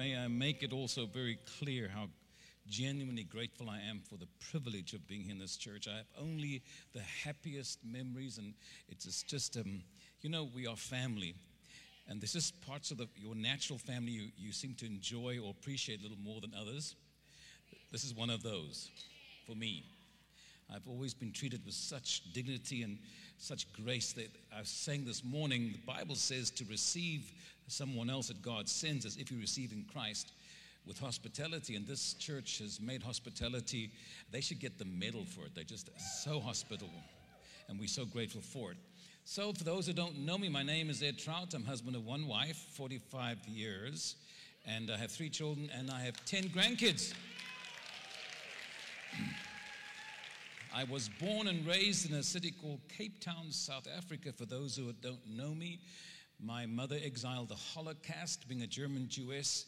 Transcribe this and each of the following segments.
may I make it also very clear how genuinely grateful I am for the privilege of being in this church. I have only the happiest memories, and it's just, um, you know, we are family. And this is parts of the, your natural family you, you seem to enjoy or appreciate a little more than others. This is one of those for me. I've always been treated with such dignity and such grace that I was saying this morning, the Bible says to receive someone else that God sends as if you receive in Christ with hospitality. And this church has made hospitality, they should get the medal for it. They're just so hospitable. And we're so grateful for it. So, for those who don't know me, my name is Ed Traut. I'm husband of one wife, 45 years, and I have three children, and I have 10 grandkids. I was born and raised in a city called Cape Town, South Africa. For those who don't know me, my mother exiled the Holocaust, being a German Jewess,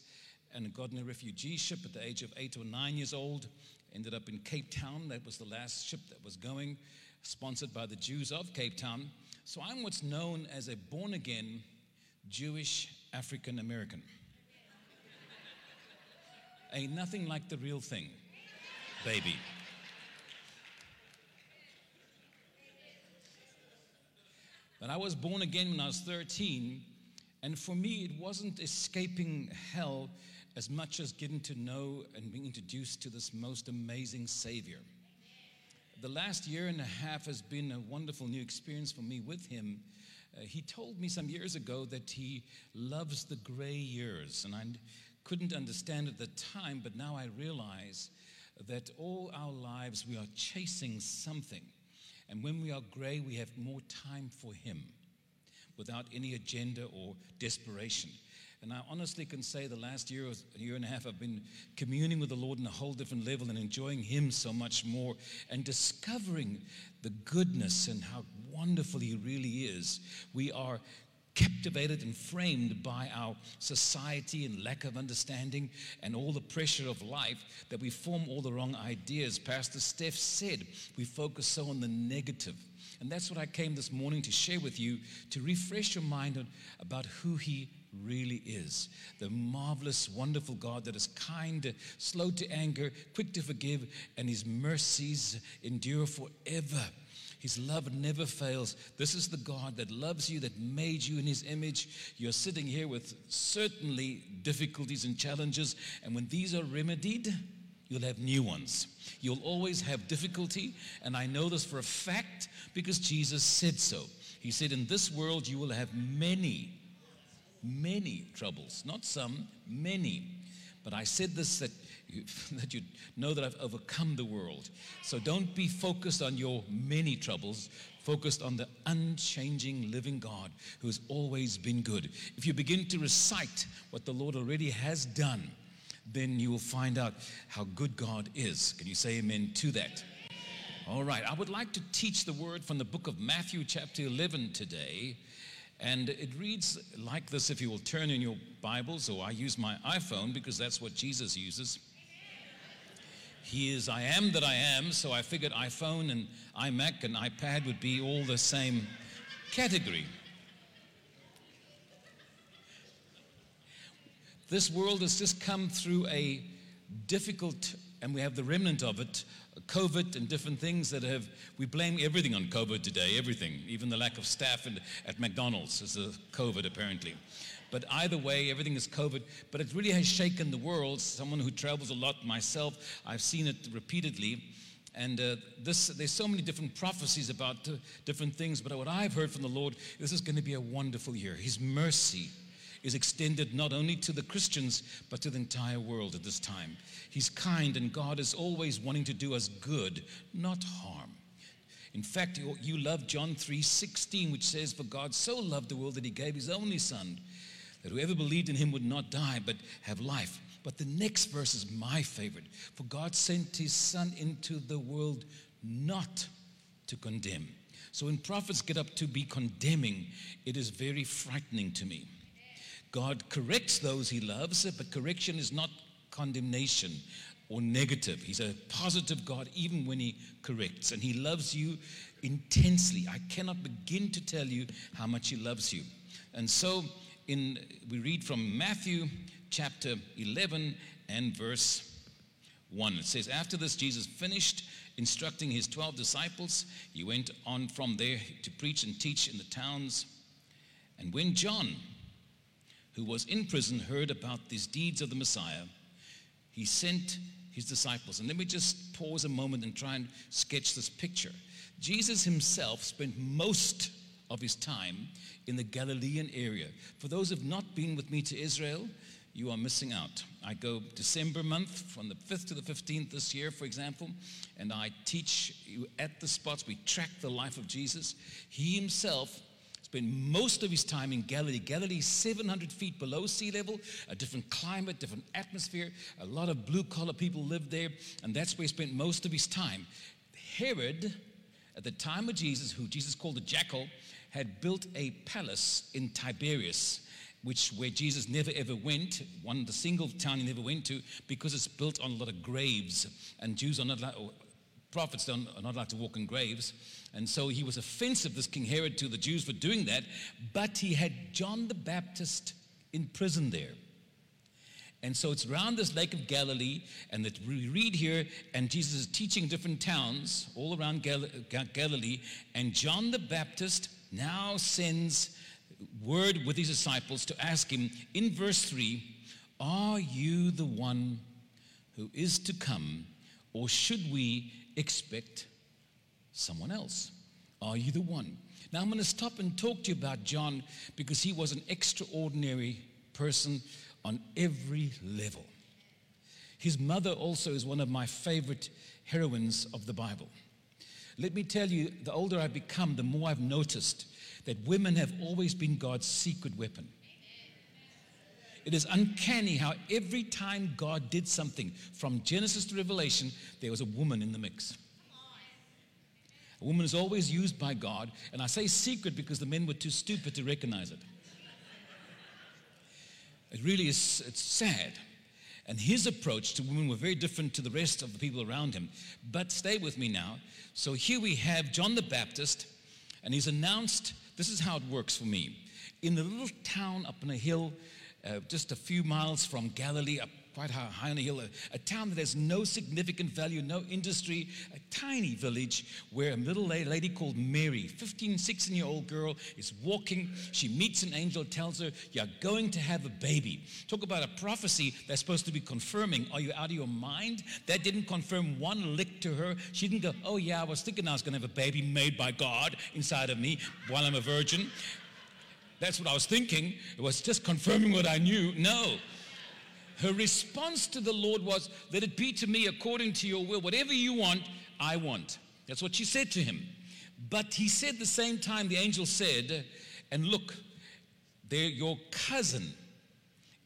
and got in a refugee ship at the age of eight or nine years old. Ended up in Cape Town. That was the last ship that was going, sponsored by the Jews of Cape Town. So I'm what's known as a born again Jewish African American. Ain't nothing like the real thing, baby. I was born again when I was 13, and for me, it wasn't escaping hell as much as getting to know and being introduced to this most amazing Savior. The last year and a half has been a wonderful new experience for me with Him. Uh, he told me some years ago that He loves the gray years, and I couldn't understand at the time, but now I realize that all our lives we are chasing something. And when we are gray, we have more time for Him without any agenda or desperation. And I honestly can say the last year or year and a half, I've been communing with the Lord on a whole different level and enjoying Him so much more and discovering the goodness and how wonderful He really is. We are captivated and framed by our society and lack of understanding and all the pressure of life that we form all the wrong ideas. Pastor Steph said we focus so on the negative. And that's what I came this morning to share with you to refresh your mind about who He really is the marvelous, wonderful God that is kind, slow to anger, quick to forgive, and His mercies endure forever. His love never fails. This is the God that loves you, that made you in His image. You're sitting here with certainly difficulties and challenges, and when these are remedied, you'll have new ones. You'll always have difficulty, and I know this for a fact because Jesus said so. He said, In this world you will have many, many troubles. Not some, many. But I said this that that you know that I've overcome the world. So don't be focused on your many troubles, focused on the unchanging living God who has always been good. If you begin to recite what the Lord already has done, then you will find out how good God is. Can you say amen to that? All right, I would like to teach the word from the book of Matthew, chapter 11, today. And it reads like this if you will turn in your Bibles, or I use my iPhone because that's what Jesus uses. He is I am that I am, so I figured iPhone and iMac and iPad would be all the same category. This world has just come through a difficult, and we have the remnant of it, COVID and different things that have, we blame everything on COVID today, everything, even the lack of staff at McDonald's is a COVID apparently. But either way, everything is COVID. But it really has shaken the world. Someone who travels a lot myself, I've seen it repeatedly. And uh, this, there's so many different prophecies about uh, different things. But what I've heard from the Lord, this is going to be a wonderful year. His mercy is extended not only to the Christians, but to the entire world at this time. He's kind, and God is always wanting to do us good, not harm. In fact, you love John 3:16, which says, For God so loved the world that he gave his only son that whoever believed in him would not die but have life. But the next verse is my favorite. For God sent his son into the world not to condemn. So when prophets get up to be condemning, it is very frightening to me. God corrects those he loves, but correction is not condemnation or negative. He's a positive God even when he corrects, and he loves you intensely. I cannot begin to tell you how much he loves you. And so in, we read from Matthew chapter 11 and verse 1. It says, After this, Jesus finished instructing his 12 disciples. He went on from there to preach and teach in the towns. And when John, who was in prison, heard about these deeds of the Messiah, he sent his disciples. And let me just pause a moment and try and sketch this picture. Jesus himself spent most of his time in the Galilean area. For those who have not been with me to Israel, you are missing out. I go December month from the 5th to the 15th this year, for example, and I teach you at the spots. We track the life of Jesus. He himself spent most of his time in Galilee. Galilee, 700 feet below sea level, a different climate, different atmosphere. A lot of blue collar people lived there, and that's where he spent most of his time. Herod, at the time of Jesus, who Jesus called a jackal, had built a palace in Tiberias which where Jesus never ever went, one the single town he never went to, because it's built on a lot of graves, and Jews are not like prophets are not allowed to walk in graves, and so he was offensive, this King Herod, to the Jews for doing that. But he had John the Baptist in prison there. And so it's around this Lake of Galilee, and that we read here, and Jesus is teaching different towns all around Gal- Galilee, and John the Baptist now sends word with his disciples to ask him in verse 3 Are you the one who is to come, or should we expect someone else? Are you the one? Now, I'm going to stop and talk to you about John because he was an extraordinary person on every level. His mother also is one of my favorite heroines of the Bible. Let me tell you, the older I've become, the more I've noticed that women have always been God's secret weapon. It is uncanny how every time God did something, from Genesis to Revelation, there was a woman in the mix. A woman is always used by God, and I say secret because the men were too stupid to recognize it. It really is it's sad. And his approach to women were very different to the rest of the people around him. But stay with me now. So here we have John the Baptist, and he's announced this is how it works for me. In the little town up on a hill, uh, just a few miles from Galilee, up quite high on a hill, a, a, town that has no significant value, no industry, a tiny village where a little lady called Mary, 15, 16 year old girl, is walking. She meets an angel, tells her, You're going to have a baby. Talk about a prophecy that's supposed to be confirming. Are you out of your mind? That didn't confirm one lick to her. She didn't go, Oh, yeah, I was thinking I was going to have a baby made by God inside of me while I'm a virgin. That's what I was thinking. It was just confirming what I knew. No. Her response to the Lord was, Let it be to me according to your will. Whatever you want, I want. That's what she said to him. But he said the same time, the angel said, And look, there, your cousin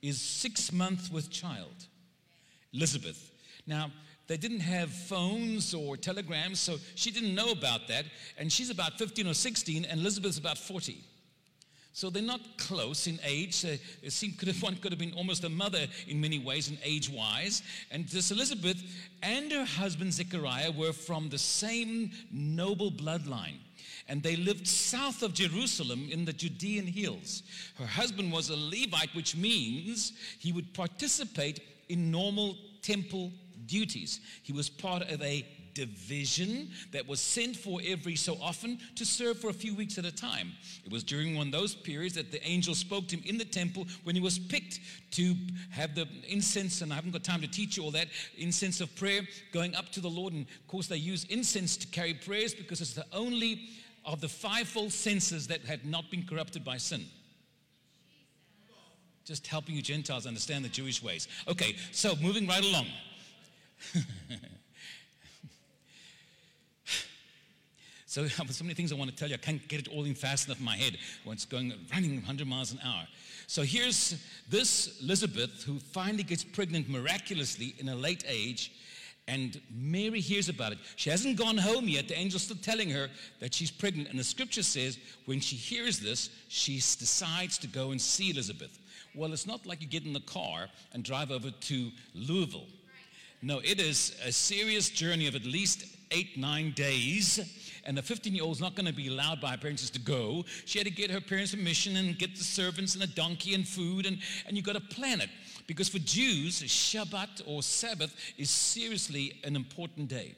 is six months with child, Elizabeth. Now, they didn't have phones or telegrams, so she didn't know about that. And she's about 15 or 16, and Elizabeth's about 40. So they're not close in age. Uh, it seemed could have, one could have been almost a mother in many ways, and age wise. And this Elizabeth and her husband Zechariah were from the same noble bloodline. And they lived south of Jerusalem in the Judean hills. Her husband was a Levite, which means he would participate in normal temple duties. He was part of a division that was sent for every so often to serve for a few weeks at a time. It was during one of those periods that the angel spoke to him in the temple when he was picked to have the incense, and I haven't got time to teach you all that incense of prayer going up to the Lord. And of course, they use incense to carry prayers because it's the only of the fivefold senses that had not been corrupted by sin. Just helping you Gentiles understand the Jewish ways. Okay, so moving right along. So so many things I want to tell you. I can't get it all in fast enough in my head when it's going running 100 miles an hour. So here's this Elizabeth who finally gets pregnant miraculously in a late age. And Mary hears about it. She hasn't gone home yet. The angel's still telling her that she's pregnant. And the scripture says when she hears this, she decides to go and see Elizabeth. Well, it's not like you get in the car and drive over to Louisville. No, it is a serious journey of at least eight, nine days and the 15 year old's not going to be allowed by her parents to go. She had to get her parents' permission and get the servants and a donkey and food, and, and you got to plan it. Because for Jews, Shabbat or Sabbath is seriously an important day.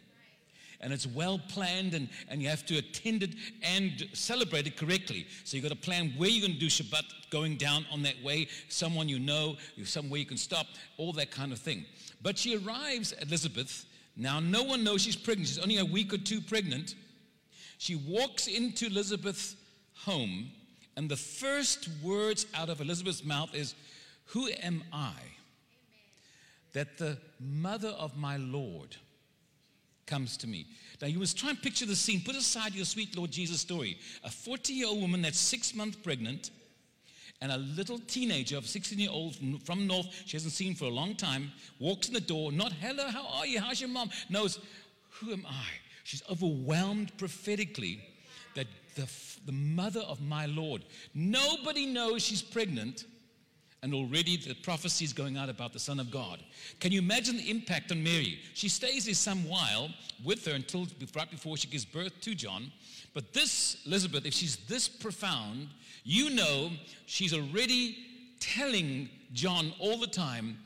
And it's well planned, and, and you have to attend it and celebrate it correctly. So you've got to plan where you're going to do Shabbat, going down on that way, someone you know, somewhere you can stop, all that kind of thing. But she arrives Elizabeth. Now, no one knows she's pregnant. She's only a week or two pregnant. She walks into Elizabeth's home, and the first words out of Elizabeth's mouth is, Who am I? That the mother of my Lord comes to me. Now, you must try and picture the scene. Put aside your sweet Lord Jesus story. A 40 year old woman that's six months pregnant, and a little teenager of 16 year old from North, she hasn't seen for a long time, walks in the door, not, hello, how are you? How's your mom? Knows, who am I? She's overwhelmed prophetically that the, the mother of my Lord, nobody knows she's pregnant and already the prophecy is going out about the Son of God. Can you imagine the impact on Mary? She stays there some while with her until right before she gives birth to John. But this Elizabeth, if she's this profound, you know she's already telling John all the time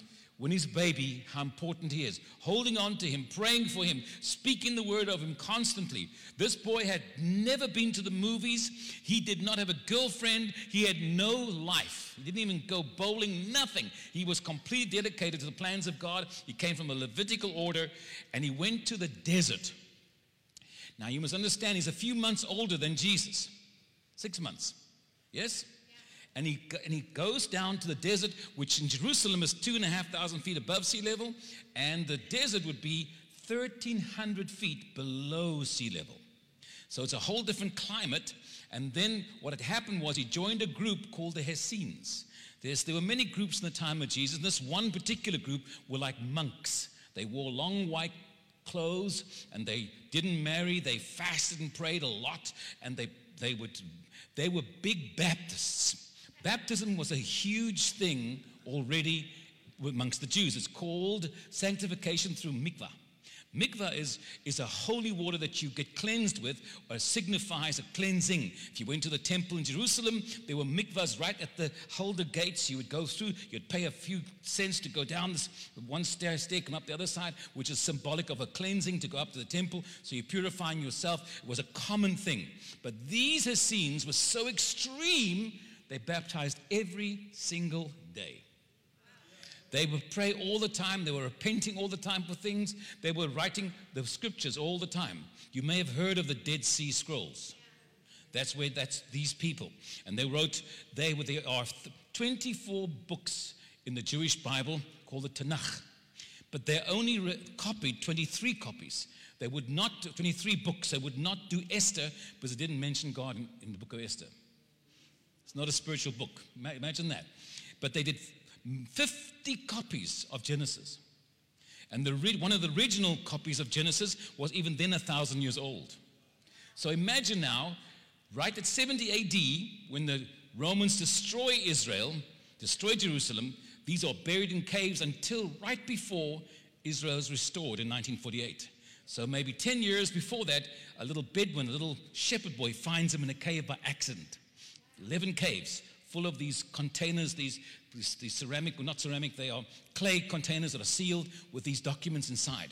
when he's a baby how important he is, holding on to him, praying for him, speaking the word of him constantly. This boy had never been to the movies. He did not have a girlfriend. He had no life. He didn't even go bowling, nothing. He was completely dedicated to the plans of God. He came from a Levitical order and he went to the desert. Now, you must understand, he's a few months older than Jesus. Six months. Yes? And he, and he goes down to the desert, which in Jerusalem is two and a half thousand feet above sea level, and the desert would be 1,300 feet below sea level. So it's a whole different climate. And then what had happened was he joined a group called the Essenes. There's, there were many groups in the time of Jesus, and this one particular group were like monks. They wore long white clothes and they didn't marry, they fasted and prayed a lot, and they, they, would, they were big Baptists. Baptism was a huge thing already amongst the Jews. It's called sanctification through mikvah. Mikvah is, is a holy water that you get cleansed with, or signifies a cleansing. If you went to the temple in Jerusalem, there were mikvahs right at the Huldah gates. You would go through, you'd pay a few cents to go down this one stair, stair, come up the other side, which is symbolic of a cleansing to go up to the temple. So you're purifying yourself. It was a common thing. But these Essenes were so extreme they baptized every single day. They would pray all the time. They were repenting all the time for things. They were writing the scriptures all the time. You may have heard of the Dead Sea Scrolls. That's where that's these people. And they wrote, they were there are 24 books in the Jewish Bible called the Tanakh. But they only re- copied 23 copies. They would not, 23 books, they would not do Esther because it didn't mention God in, in the book of Esther. It's not a spiritual book. Imagine that. But they did 50 copies of Genesis. And the, one of the original copies of Genesis was even then a thousand years old. So imagine now, right at 70 AD, when the Romans destroy Israel, destroy Jerusalem, these are buried in caves until right before Israel is restored in 1948. So maybe 10 years before that, a little Bedouin, a little shepherd boy, finds him in a cave by accident. 11 caves full of these containers, these, these, these ceramic, not ceramic, they are clay containers that are sealed with these documents inside.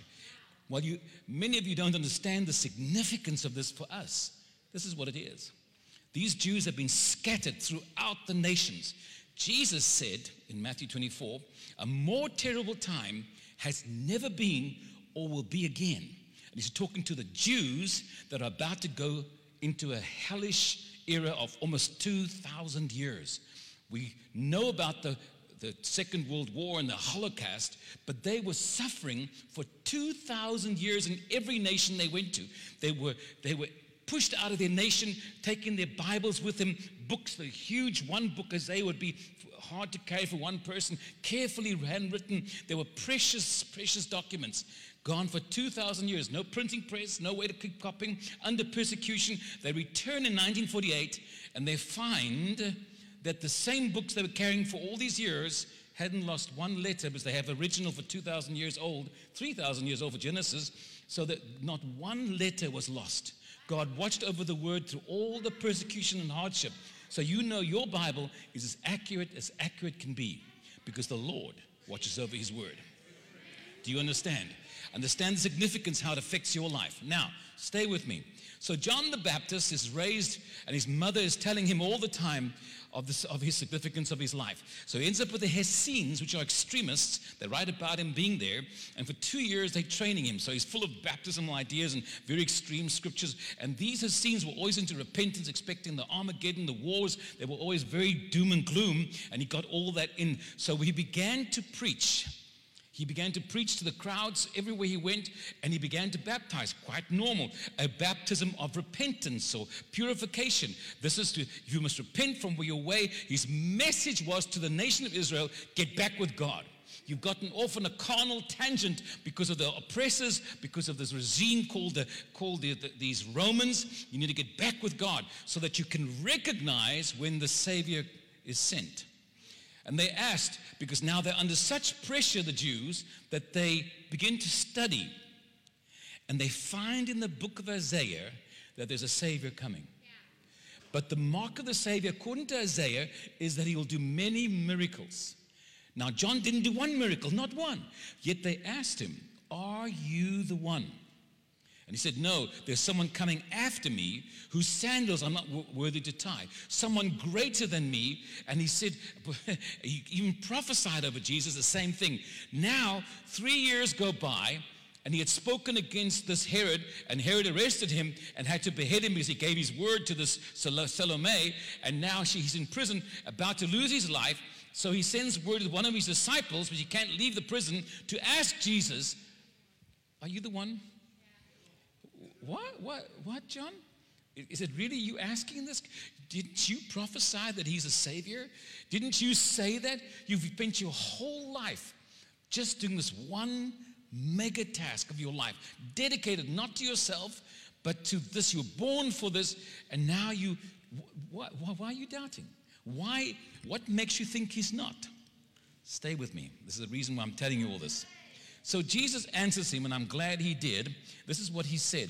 Well, you, many of you don't understand the significance of this for us. This is what it is. These Jews have been scattered throughout the nations. Jesus said in Matthew 24, a more terrible time has never been or will be again. And he's talking to the Jews that are about to go into a hellish era of almost 2,000 years. We know about the, the Second World War and the Holocaust, but they were suffering for 2,000 years in every nation they went to. They were, they were pushed out of their nation, taking their Bibles with them, books, the huge one book as they would be hard to carry for one person, carefully handwritten. They were precious, precious documents. Gone for 2,000 years, no printing press, no way to keep copying, under persecution. They return in 1948 and they find that the same books they were carrying for all these years hadn't lost one letter because they have original for 2,000 years old, 3,000 years old for Genesis, so that not one letter was lost. God watched over the word through all the persecution and hardship. So you know your Bible is as accurate as accurate can be because the Lord watches over his word. Do you understand? Understand the significance, how it affects your life. Now, stay with me. So, John the Baptist is raised, and his mother is telling him all the time of, this, of his significance of his life. So, he ends up with the Essenes, which are extremists. They write about him being there, and for two years they're training him. So, he's full of baptismal ideas and very extreme scriptures. And these Essenes were always into repentance, expecting the Armageddon, the wars. They were always very doom and gloom, and he got all that in. So, he began to preach he began to preach to the crowds everywhere he went and he began to baptize. Quite normal. A baptism of repentance or purification. This is to, you must repent from your way. His message was to the nation of Israel get back with God. You've gotten off on a carnal tangent because of the oppressors, because of this regime called, the, called the, the, these Romans. You need to get back with God so that you can recognize when the Savior is sent. And they asked, because now they're under such pressure, the Jews, that they begin to study. And they find in the book of Isaiah that there's a Savior coming. But the mark of the Savior, according to Isaiah, is that he will do many miracles. Now, John didn't do one miracle, not one. Yet they asked him, Are you the one? And he said, No, there's someone coming after me whose sandals I'm not w- worthy to tie. Someone greater than me. And he said, He even prophesied over Jesus the same thing. Now, three years go by, and he had spoken against this Herod, and Herod arrested him and had to behead him because he gave his word to this Salome. And now he's in prison, about to lose his life. So he sends word to one of his disciples, but he can't leave the prison, to ask Jesus, Are you the one? What? What? What, John? Is it really you asking this? Didn't you prophesy that he's a savior? Didn't you say that? You've spent your whole life just doing this one mega task of your life, dedicated not to yourself, but to this. You're born for this, and now you, why, why are you doubting? Why, what makes you think he's not? Stay with me. This is the reason why I'm telling you all this. So Jesus answers him, and I'm glad he did. This is what he said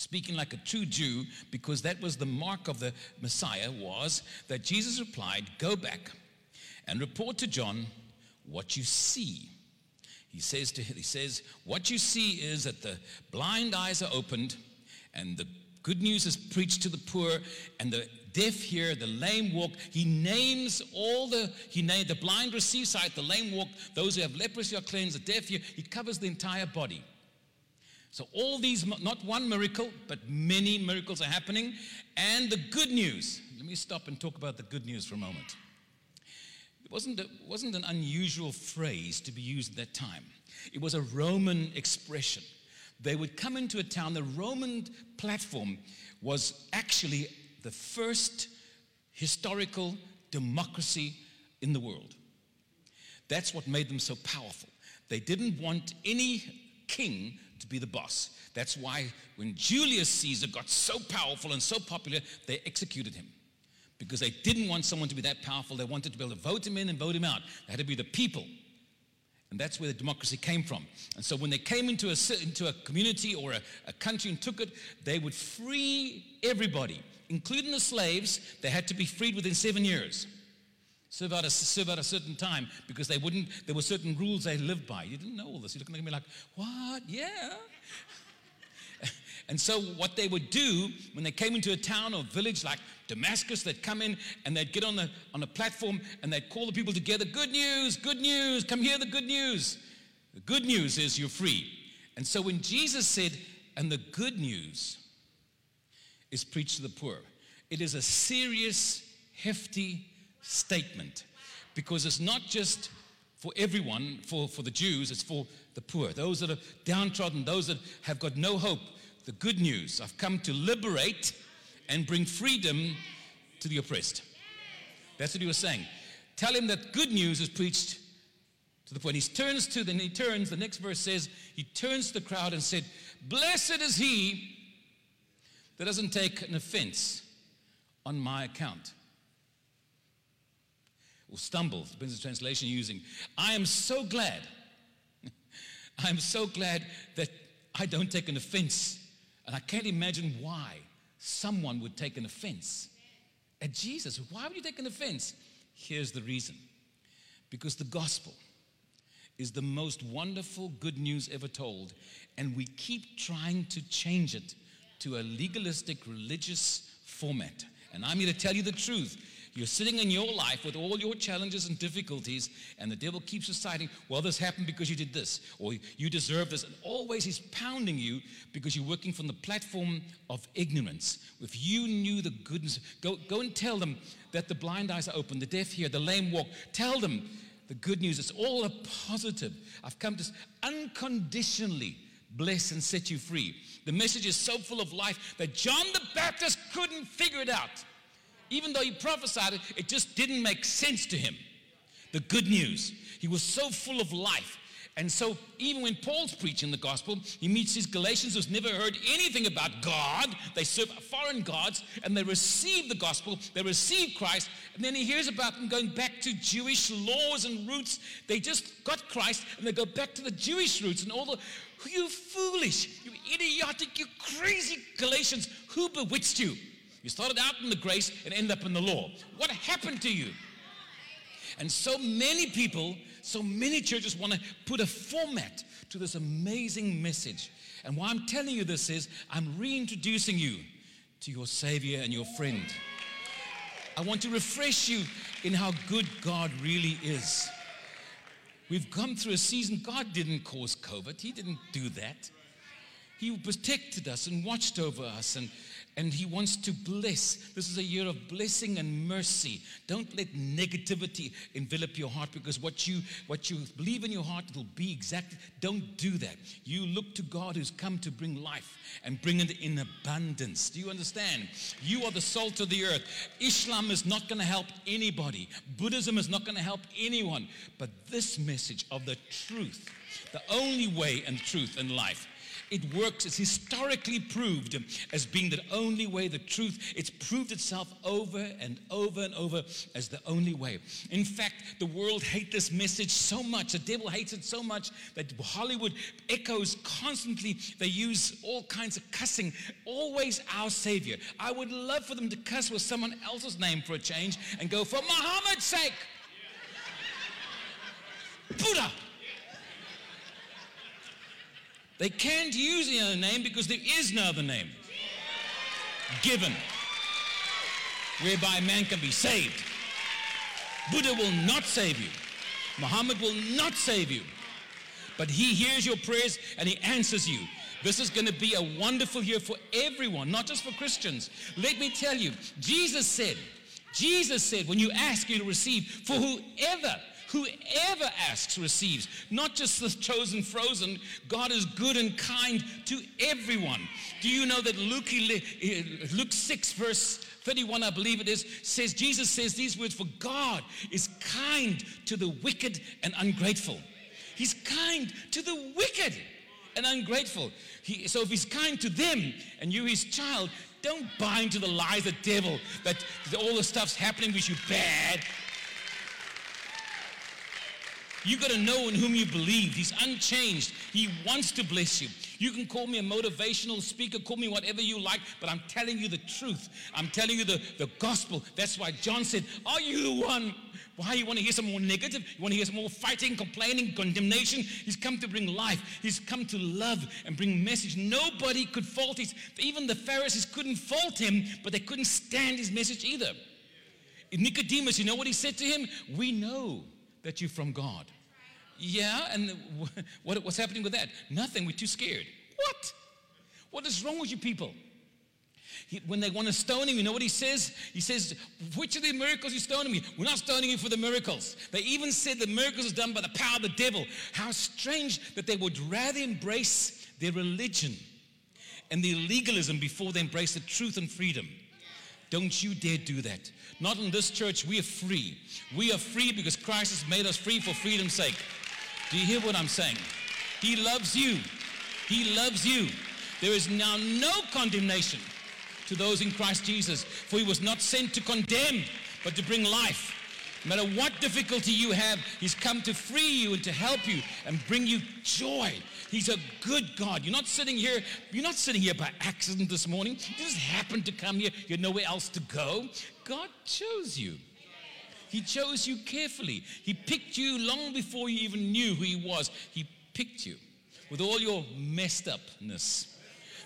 speaking like a true Jew, because that was the mark of the Messiah, was that Jesus replied, Go back and report to John what you see. He says to him, he says, What you see is that the blind eyes are opened, and the good news is preached to the poor, and the deaf hear, the lame walk. He names all the, he named the blind receive sight, the lame walk, those who have leprosy are cleansed, the deaf hear. He covers the entire body. So, all these, not one miracle, but many miracles are happening. And the good news, let me stop and talk about the good news for a moment. It wasn't, a, wasn't an unusual phrase to be used at that time, it was a Roman expression. They would come into a town, the Roman platform was actually the first historical democracy in the world. That's what made them so powerful. They didn't want any king to be the boss. That's why when Julius Caesar got so powerful and so popular, they executed him. Because they didn't want someone to be that powerful. They wanted to be able to vote him in and vote him out. They had to be the people. And that's where the democracy came from. And so when they came into a, into a community or a, a country and took it, they would free everybody, including the slaves. They had to be freed within seven years serve out, a, serve a certain time because they wouldn't, there were certain rules they lived by. You didn't know all this. You're looking at me like, what? Yeah. and so what they would do when they came into a town or village like Damascus, they'd come in and they'd get on the, on a platform and they'd call the people together, good news, good news, come hear the good news. The good news is you're free. And so when Jesus said, and the good news is preached to the poor, it is a serious, hefty statement because it's not just for everyone, for, for the Jews, it's for the poor, those that are downtrodden, those that have got no hope. The good news I've come to liberate and bring freedom to the oppressed. That's what he was saying. Tell him that good news is preached to the point. He turns to, then he turns, the next verse says, he turns to the crowd and said, Blessed is he that doesn't take an offense on my account or stumble, depends on the translation you're using. I am so glad. I'm so glad that I don't take an offense. And I can't imagine why someone would take an offense at Jesus. Why would you take an offense? Here's the reason because the gospel is the most wonderful good news ever told, and we keep trying to change it to a legalistic religious format. And I'm here to tell you the truth. You're sitting in your life with all your challenges and difficulties, and the devil keeps deciding, well, this happened because you did this, or you deserve this. And always he's pounding you because you're working from the platform of ignorance. If you knew the goodness, go, go and tell them that the blind eyes are open, the deaf hear, the lame walk. Tell them the good news. It's all a positive. I've come to unconditionally bless and set you free. The message is so full of life that John the Baptist couldn't figure it out. Even though he prophesied it, it just didn't make sense to him. The good news. He was so full of life. And so, even when Paul's preaching the gospel, he meets these Galatians who's never heard anything about God. They serve foreign gods and they receive the gospel, they receive Christ, and then he hears about them going back to Jewish laws and roots. They just got Christ and they go back to the Jewish roots and all the, you foolish, you idiotic, you crazy Galatians, who bewitched you? You started out in the grace and end up in the law. What happened to you? And so many people, so many churches want to put a format to this amazing message. And why I'm telling you this is I'm reintroducing you to your Savior and your friend. I want to refresh you in how good God really is. We've come through a season, God didn't cause COVID, He didn't do that. He protected us and watched over us and and He wants to bless. This is a year of blessing and mercy. Don't let negativity envelop your heart because what you what you believe in your heart will be exactly. Don't do that. You look to God who's come to bring life and bring it in abundance. Do you understand? You are the salt of the earth. Islam is not going to help anybody. Buddhism is not going to help anyone. But this message of the truth, the only way and truth in life it works. It's historically proved as being the only way, the truth. It's proved itself over and over and over as the only way. In fact, the world hates this message so much. The devil hates it so much that Hollywood echoes constantly. They use all kinds of cussing. Always our Savior. I would love for them to cuss with someone else's name for a change and go, for Muhammad's sake. Buddha. They can't use the other name because there is no other name given whereby man can be saved. Buddha will not save you. Muhammad will not save you. But he hears your prayers and he answers you. This is going to be a wonderful year for everyone, not just for Christians. Let me tell you, Jesus said, Jesus said, when you ask, you receive. For whoever Whoever asks receives, not just the chosen frozen. God is good and kind to everyone. Do you know that Luke, Luke 6, verse 31, I believe it is, says, Jesus says these words, For God is kind to the wicked and ungrateful. He's kind to the wicked and ungrateful. He, so if he's kind to them and you his child, don't buy into the lies of the devil that all the stuff's happening with you bad. You got to know in whom you believe. He's unchanged. He wants to bless you. You can call me a motivational speaker, call me whatever you like, but I'm telling you the truth. I'm telling you the, the gospel. That's why John said, Are you the one? Why you want to hear some more negative? You want to hear some more fighting, complaining, condemnation? He's come to bring life. He's come to love and bring message. Nobody could fault his, even the Pharisees couldn't fault him, but they couldn't stand his message either. Nicodemus, you know what he said to him? We know that you're from God. Yeah, and what, what's happening with that? Nothing, we're too scared. What? What is wrong with you people? He, when they want to stone him, you know what he says? He says, Which of the miracles you stoning me? We're not stoning you for the miracles. They even said the miracles are done by the power of the devil. How strange that they would rather embrace their religion and their legalism before they embrace the truth and freedom. Don't you dare do that. Not in this church, we are free. We are free because Christ has made us free for freedom's sake. Do you hear what I'm saying? He loves you. He loves you. There is now no condemnation to those in Christ Jesus, for he was not sent to condemn, but to bring life. No matter what difficulty you have, he's come to free you and to help you and bring you joy. He's a good God. You're not sitting here, you're not sitting here by accident this morning. You just happened to come here. You had nowhere else to go. God chose you. He chose you carefully. He picked you long before you even knew who He was. He picked you with all your messed upness.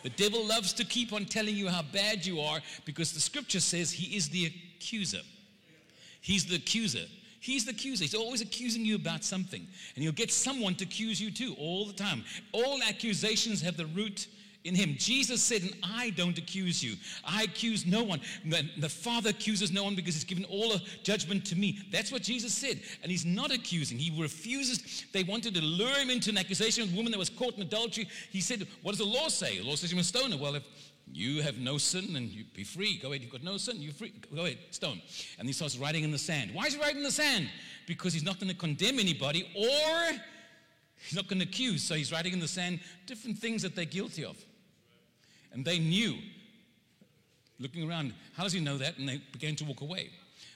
The devil loves to keep on telling you how bad you are because the scripture says he is the accuser. He's the accuser. He's the accuser. He's always accusing you about something. And he'll get someone to accuse you too all the time. All accusations have the root in him. Jesus said, And I don't accuse you. I accuse no one. The Father accuses no one because he's given all a judgment to me. That's what Jesus said. And he's not accusing. He refuses. They wanted to lure him into an accusation of a woman that was caught in adultery. He said, What does the law say? The law says you must stone her. Well, if you have no sin and you be free. Go ahead. You've got no sin. You're free. Go ahead. Stone. And he starts writing in the sand. Why is he writing in the sand? Because he's not going to condemn anybody or he's not going to accuse. So he's writing in the sand different things that they're guilty of. And they knew, looking around, how does he know that? And they began to walk away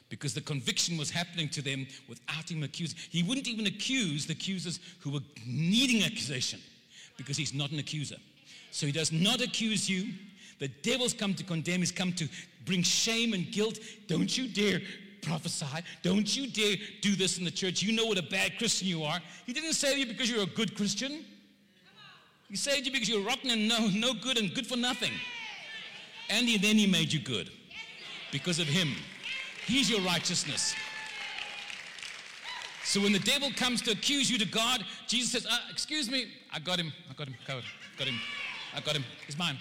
because the conviction was happening to them without him accusing. He wouldn't even accuse the accusers who were needing accusation because he's not an accuser. So he does not accuse you. The devil's come to condemn, he's come to bring shame and guilt. Don't you dare prophesy. Don't you dare do this in the church. You know what a bad Christian you are. He didn't save you because you're a good Christian. He saved you because you're rotten and no, no good and good for nothing. And he, then he made you good because of him. He's your righteousness. So when the devil comes to accuse you to God, Jesus says, uh, Excuse me, I got him, I got him, him, got him, I got him, he's mine.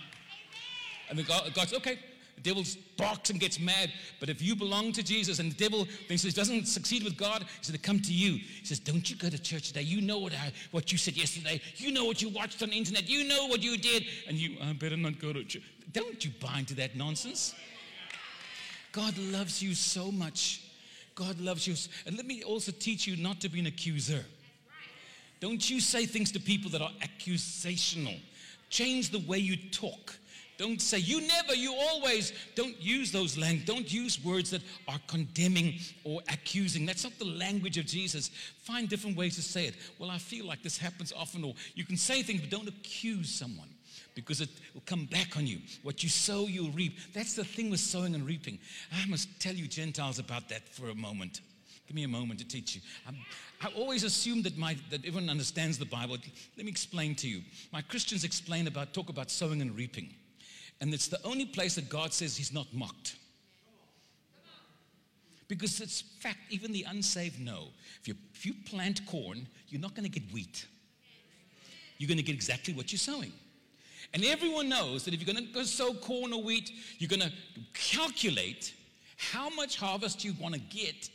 And the God, God says, Okay, the devil barks and gets mad. But if you belong to Jesus and the devil thinks he doesn't succeed with God, he says, come to you. He says, don't you go to church today. You know what, I, what you said yesterday. You know what you watched on the internet. You know what you did. And you, I better not go to church. Don't you bind to that nonsense. God loves you so much. God loves you. And let me also teach you not to be an accuser. Don't you say things to people that are accusational. Change the way you talk. Don't say, you never, you always. Don't use those language. Don't use words that are condemning or accusing. That's not the language of Jesus. Find different ways to say it. Well, I feel like this happens often. Or you can say things, but don't accuse someone because it will come back on you. What you sow, you'll reap. That's the thing with sowing and reaping. I must tell you, Gentiles, about that for a moment. Give me a moment to teach you. I'm, i always assume that, my, that everyone understands the Bible. Let me explain to you. My Christians explain about, talk about sowing and reaping. And it's the only place that God says he's not mocked. Because it's fact, even the unsaved know. If you, if you plant corn, you're not going to get wheat. You're going to get exactly what you're sowing. And everyone knows that if you're going to sow corn or wheat, you're going to calculate how much harvest you want to get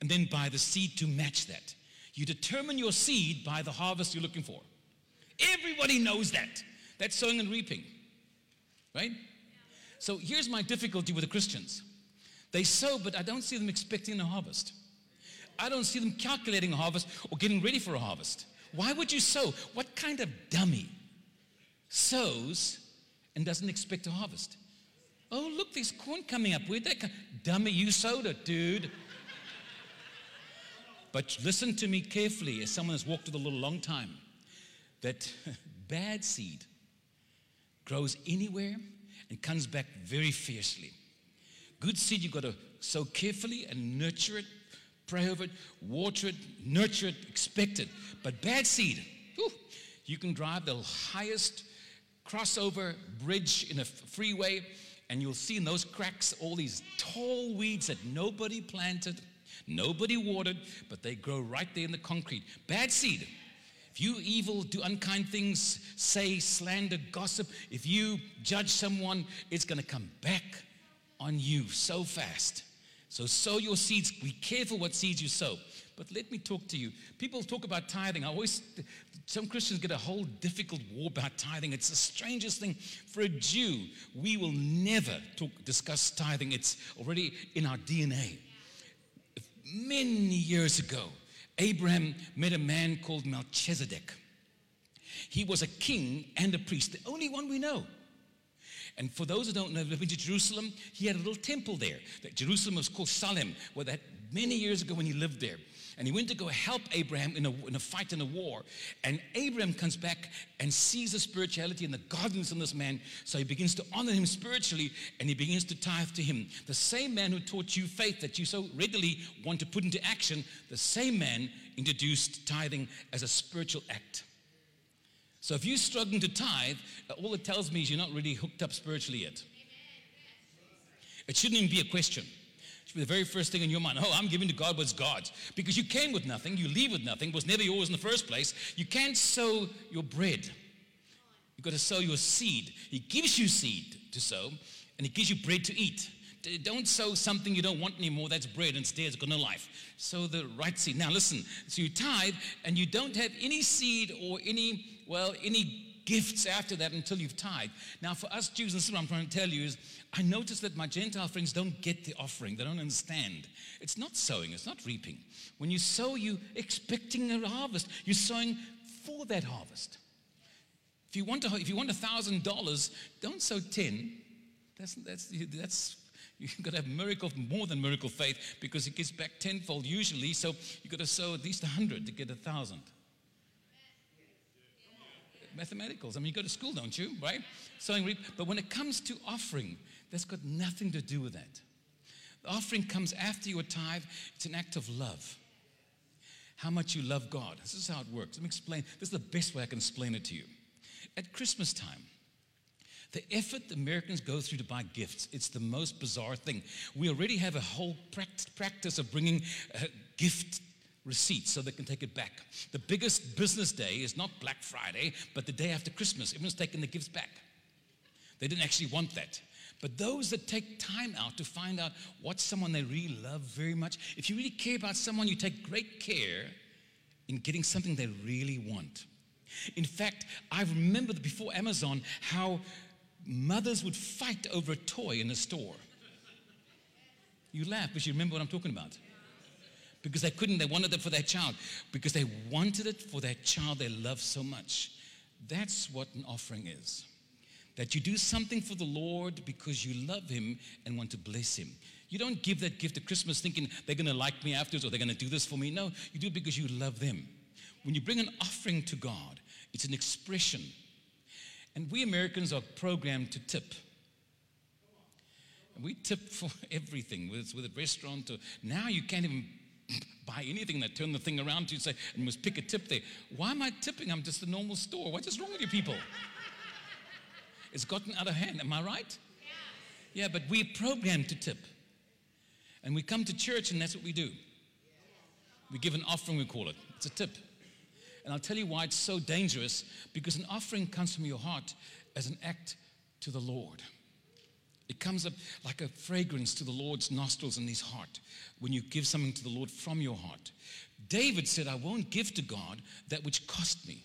and then buy the seed to match that. You determine your seed by the harvest you're looking for. Everybody knows that. That's sowing and reaping. Right? So here's my difficulty with the Christians they sow, but I don't see them expecting a harvest. I don't see them calculating a harvest or getting ready for a harvest. Why would you sow? What kind of dummy sows and doesn't expect a harvest? Oh, look, there's corn coming up. Where'd that come? Dummy, you sowed it, dude. But listen to me carefully as someone has walked with a little long time that bad seed grows anywhere and comes back very fiercely. Good seed, you've got to sow carefully and nurture it, pray over it, water it, nurture it, expect it. But bad seed, whew, you can drive the highest crossover bridge in a freeway, and you'll see in those cracks all these tall weeds that nobody planted, nobody watered, but they grow right there in the concrete. Bad seed. If you evil, do unkind things, say, slander, gossip, if you judge someone, it's going to come back on you so fast. So sow your seeds. Be careful what seeds you sow. But let me talk to you. People talk about tithing. I always, some Christians get a whole difficult war about tithing. It's the strangest thing. For a Jew, we will never talk, discuss tithing. It's already in our DNA. Many years ago, Abraham met a man called Melchizedek. He was a king and a priest, the only one we know. And for those who don't know, been to Jerusalem, he had a little temple there. That Jerusalem was called Salem, where that many years ago when he lived there. And he went to go help Abraham in a, in a fight in a war. And Abraham comes back and sees the spirituality and the godliness in this man. So he begins to honor him spiritually and he begins to tithe to him. The same man who taught you faith that you so readily want to put into action, the same man introduced tithing as a spiritual act. So if you're struggling to tithe, uh, all it tells me is you're not really hooked up spiritually yet. It shouldn't even be a question the very first thing in your mind. Oh, I'm giving to God what's God's. Because you came with nothing, you leave with nothing, was never yours in the first place. You can't sow your bread. You've got to sow your seed. He gives you seed to sow, and He gives you bread to eat. Don't sow something you don't want anymore. That's bread. Instead, it's got no life. Sow the right seed. Now, listen. So you tithe, and you don't have any seed or any, well, any gifts after that until you've tithed. Now, for us Jews, this is what I'm trying to tell you is I notice that my Gentile friends don't get the offering. They don't understand. It's not sowing, it's not reaping. When you sow, you're expecting a harvest. You're sowing for that harvest. If you want, a, if you want $1,000, don't sow 10. That's, that's, that's, you've got to have miracle, more than miracle faith because it gives back tenfold usually. So you've got to sow at least a 100 to get a 1,000 mathematicals. I mean, you go to school, don't you? Right? Sowing, reap. But when it comes to offering, that's got nothing to do with that. The offering comes after your tithe, it's an act of love. How much you love God. This is how it works. Let me explain. This is the best way I can explain it to you. At Christmas time, the effort the Americans go through to buy gifts, it's the most bizarre thing. We already have a whole practice of bringing a gift receipts so they can take it back. The biggest business day is not Black Friday, but the day after Christmas. Everyone's taking the gifts back. They didn't actually want that. But those that take time out to find out what someone they really love very much, if you really care about someone, you take great care in getting something they really want. In fact, I remember before Amazon how mothers would fight over a toy in a store. You laugh, but you remember what I'm talking about because they couldn't. They wanted it for their child because they wanted it for their child they love so much. That's what an offering is. That you do something for the Lord because you love Him and want to bless Him. You don't give that gift at Christmas thinking they're going to like me afterwards or they're going to do this for me. No, you do it because you love them. When you bring an offering to God, it's an expression. And we Americans are programmed to tip. We tip for everything, whether it's with a restaurant or now you can't even buy anything. that turn the thing around to you say, and must pick a tip there. Why am I tipping? I'm just a normal store. What is wrong with you people? It's gotten out of hand. Am I right? Yeah, yeah but we're programmed to tip. And we come to church and that's what we do. We give an offering, we call it. It's a tip. And I'll tell you why it's so dangerous because an offering comes from your heart as an act to the Lord. It comes up like a fragrance to the Lord's nostrils and his heart when you give something to the Lord from your heart. David said, I won't give to God that which cost me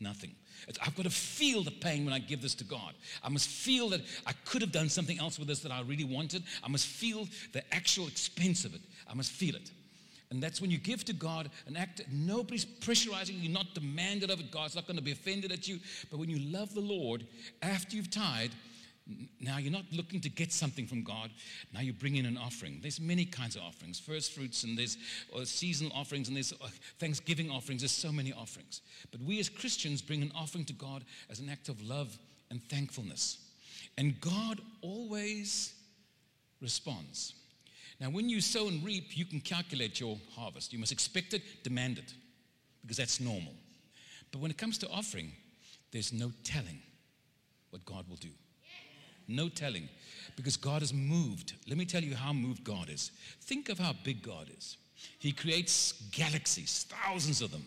nothing. I've got to feel the pain when I give this to God. I must feel that I could have done something else with this that I really wanted. I must feel the actual expense of it. I must feel it. And that's when you give to God an act, nobody's pressurizing you, not demanded of it. God's not going to be offended at you. But when you love the Lord, after you've tithed, now you're not looking to get something from God. Now you bring in an offering. There's many kinds of offerings. First fruits and there's uh, seasonal offerings and there's uh, Thanksgiving offerings. There's so many offerings. But we as Christians bring an offering to God as an act of love and thankfulness. And God always responds. Now, when you sow and reap, you can calculate your harvest. You must expect it, demand it, because that's normal. But when it comes to offering, there's no telling what God will do. No telling. Because God is moved. Let me tell you how moved God is. Think of how big God is. He creates galaxies, thousands of them.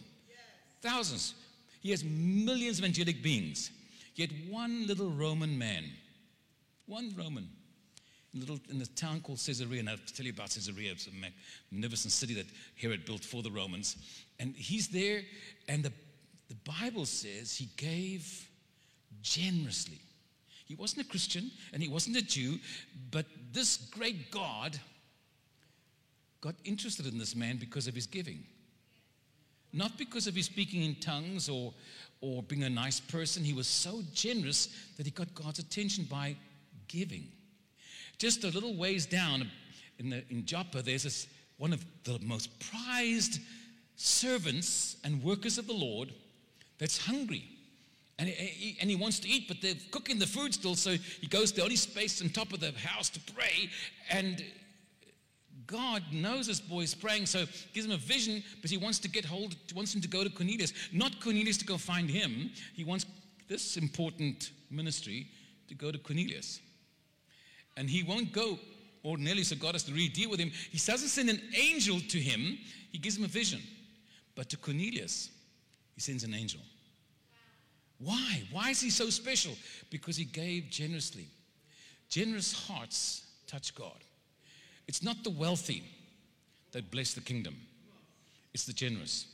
Thousands. He has millions of angelic beings. Yet one little Roman man, one Roman, in, little, in a town called Caesarea, and I'll tell you about Caesarea, it's a magnificent city that Herod built for the Romans. And he's there, and the, the Bible says he gave generously. He wasn't a Christian and he wasn't a Jew, but this great God got interested in this man because of his giving. Not because of his speaking in tongues or, or being a nice person. He was so generous that he got God's attention by giving. Just a little ways down in, the, in Joppa, there's this, one of the most prized servants and workers of the Lord that's hungry. And he, and he wants to eat, but they're cooking the food still, so he goes to the only space on top of the house to pray. And God knows this boy is praying, so gives him a vision, but he wants to get hold, wants him to go to Cornelius. Not Cornelius to go find him. He wants this important ministry to go to Cornelius. And he won't go ordinarily, so God has to really deal with him. He doesn't send an angel to him, he gives him a vision. But to Cornelius, he sends an angel. Why? Why is he so special? Because he gave generously. Generous hearts touch God. It's not the wealthy that bless the kingdom, it's the generous.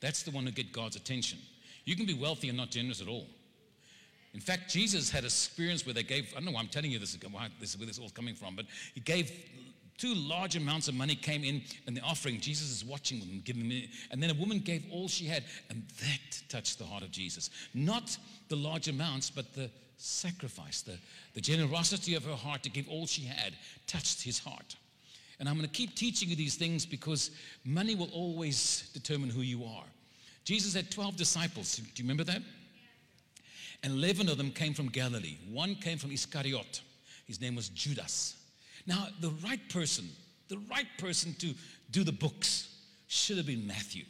That's the one who get God's attention. You can be wealthy and not generous at all. In fact, Jesus had a experience where they gave, I don't know why I'm telling you this, this is where this is all coming from, but he gave two large amounts of money came in and the offering. Jesus is watching them, giving them, and then a woman gave all she had, and that touched the heart of Jesus. Not the large amounts, but the sacrifice, the, the generosity of her heart to give all she had touched his heart. And I'm going to keep teaching you these things because money will always determine who you are. Jesus had 12 disciples. Do you remember that? And 11 of them came from Galilee. One came from Iscariot. His name was Judas. Now, the right person, the right person to do the books should have been Matthew.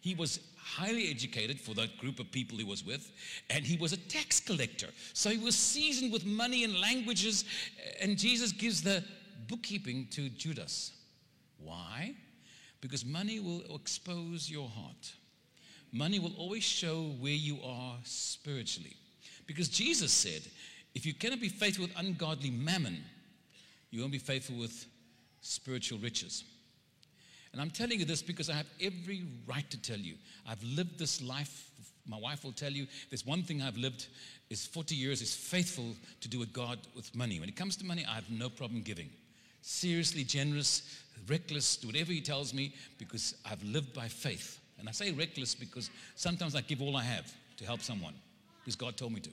He was highly educated for that group of people he was with, and he was a tax collector. So he was seasoned with money and languages, and Jesus gives the bookkeeping to Judas. Why? Because money will expose your heart. Money will always show where you are spiritually. Because Jesus said, if you cannot be faithful with ungodly mammon, you won't be faithful with spiritual riches. And I'm telling you this because I have every right to tell you. I've lived this life. My wife will tell you there's one thing I've lived is 40 years is faithful to do with God with money. When it comes to money, I have no problem giving. Seriously generous, reckless, do whatever he tells me because I've lived by faith. And I say reckless because sometimes I give all I have to help someone because God told me to.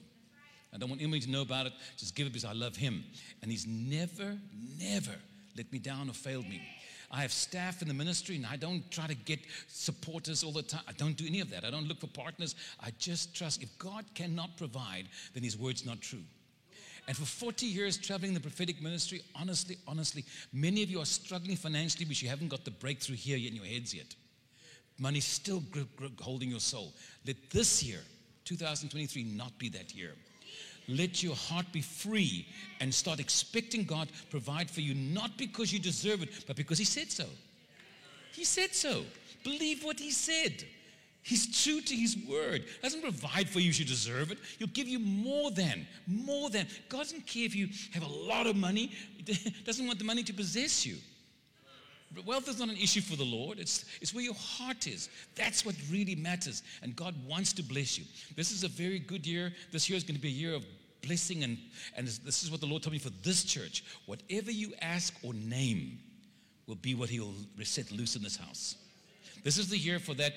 I don't want anybody to know about it. Just give it because I love him. And he's never, never let me down or failed me. I have staff in the ministry and I don't try to get supporters all the time. I don't do any of that. I don't look for partners. I just trust if God cannot provide, then his word's not true. And for 40 years traveling the prophetic ministry, honestly, honestly, many of you are struggling financially because you haven't got the breakthrough here in your heads yet. Money's still holding your soul. Let this year, 2023, not be that year let your heart be free and start expecting God provide for you not because you deserve it but because he said so. He said so. Believe what he said. He's true to his word. Doesn't provide for you you deserve it. He'll give you more than more than. God doesn't care if you have a lot of money. Doesn't want the money to possess you Wealth is not an issue for the Lord. It's, it's where your heart is. That's what really matters. And God wants to bless you. This is a very good year. This year is going to be a year of blessing. And, and this is what the Lord told me for this church. Whatever you ask or name will be what He'll set loose in this house. This is the year for that.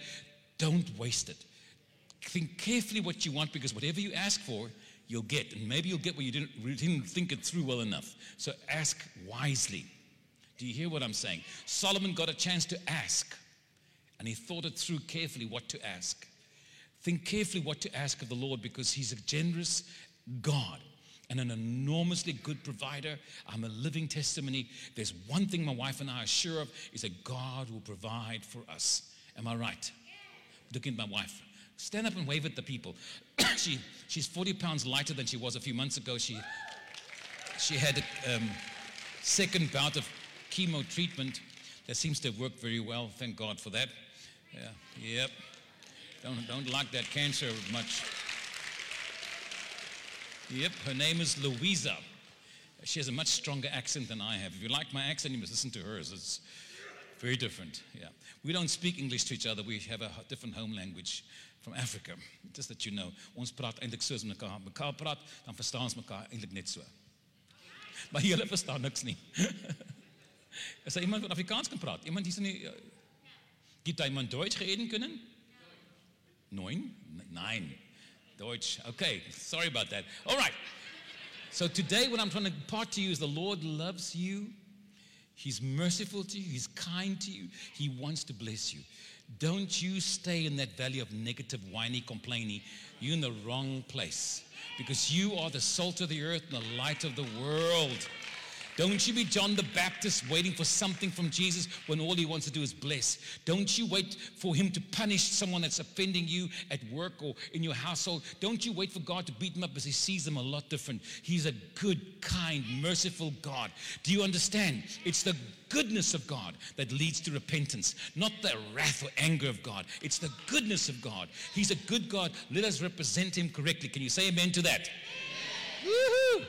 Don't waste it. Think carefully what you want because whatever you ask for, you'll get. And maybe you'll get what you didn't, didn't think it through well enough. So ask wisely. Do you hear what I'm saying? Solomon got a chance to ask, and he thought it through carefully what to ask. Think carefully what to ask of the Lord because he's a generous God and an enormously good provider. I'm a living testimony. There's one thing my wife and I are sure of is that God will provide for us. Am I right? Looking at my wife. Stand up and wave at the people. she, she's 40 pounds lighter than she was a few months ago. She, she had a um, second bout of chemo treatment that seems to have worked very well. Thank God for that. Yeah, yep. Don't, don't like that cancer much. Yep, her name is Louisa. She has a much stronger accent than I have. If you like my accent, you must listen to hers. It's very different. Yeah. We don't speak English to each other. We have a different home language from Africa. Just that you know. Ons praat eintlik soos mekaar. Mekaar praat, dan verstaan ons mekaar net so. Maar julle verstaan niks nie. Is daar iemand wat Afrikaans kan praat? Iemand hier in die eh, Gibt da jemand Deutsch reden können? Neun? Nein. Deutsch. Okay, sorry about that. All right. So today, what I'm trying to impart to you is the Lord loves you. He's merciful to you. He's kind to you. He wants to bless you. Don't you stay in that valley of negative, whiny, complaining. You're in the wrong place because you are the salt of the earth and the light of the world. Don't you be John the Baptist waiting for something from Jesus when all he wants to do is bless. Don't you wait for him to punish someone that's offending you at work or in your household. Don't you wait for God to beat them up because he sees them a lot different. He's a good, kind, merciful God. Do you understand? It's the goodness of God that leads to repentance, not the wrath or anger of God. It's the goodness of God. He's a good God. Let us represent him correctly. Can you say amen to that? Woo-hoo!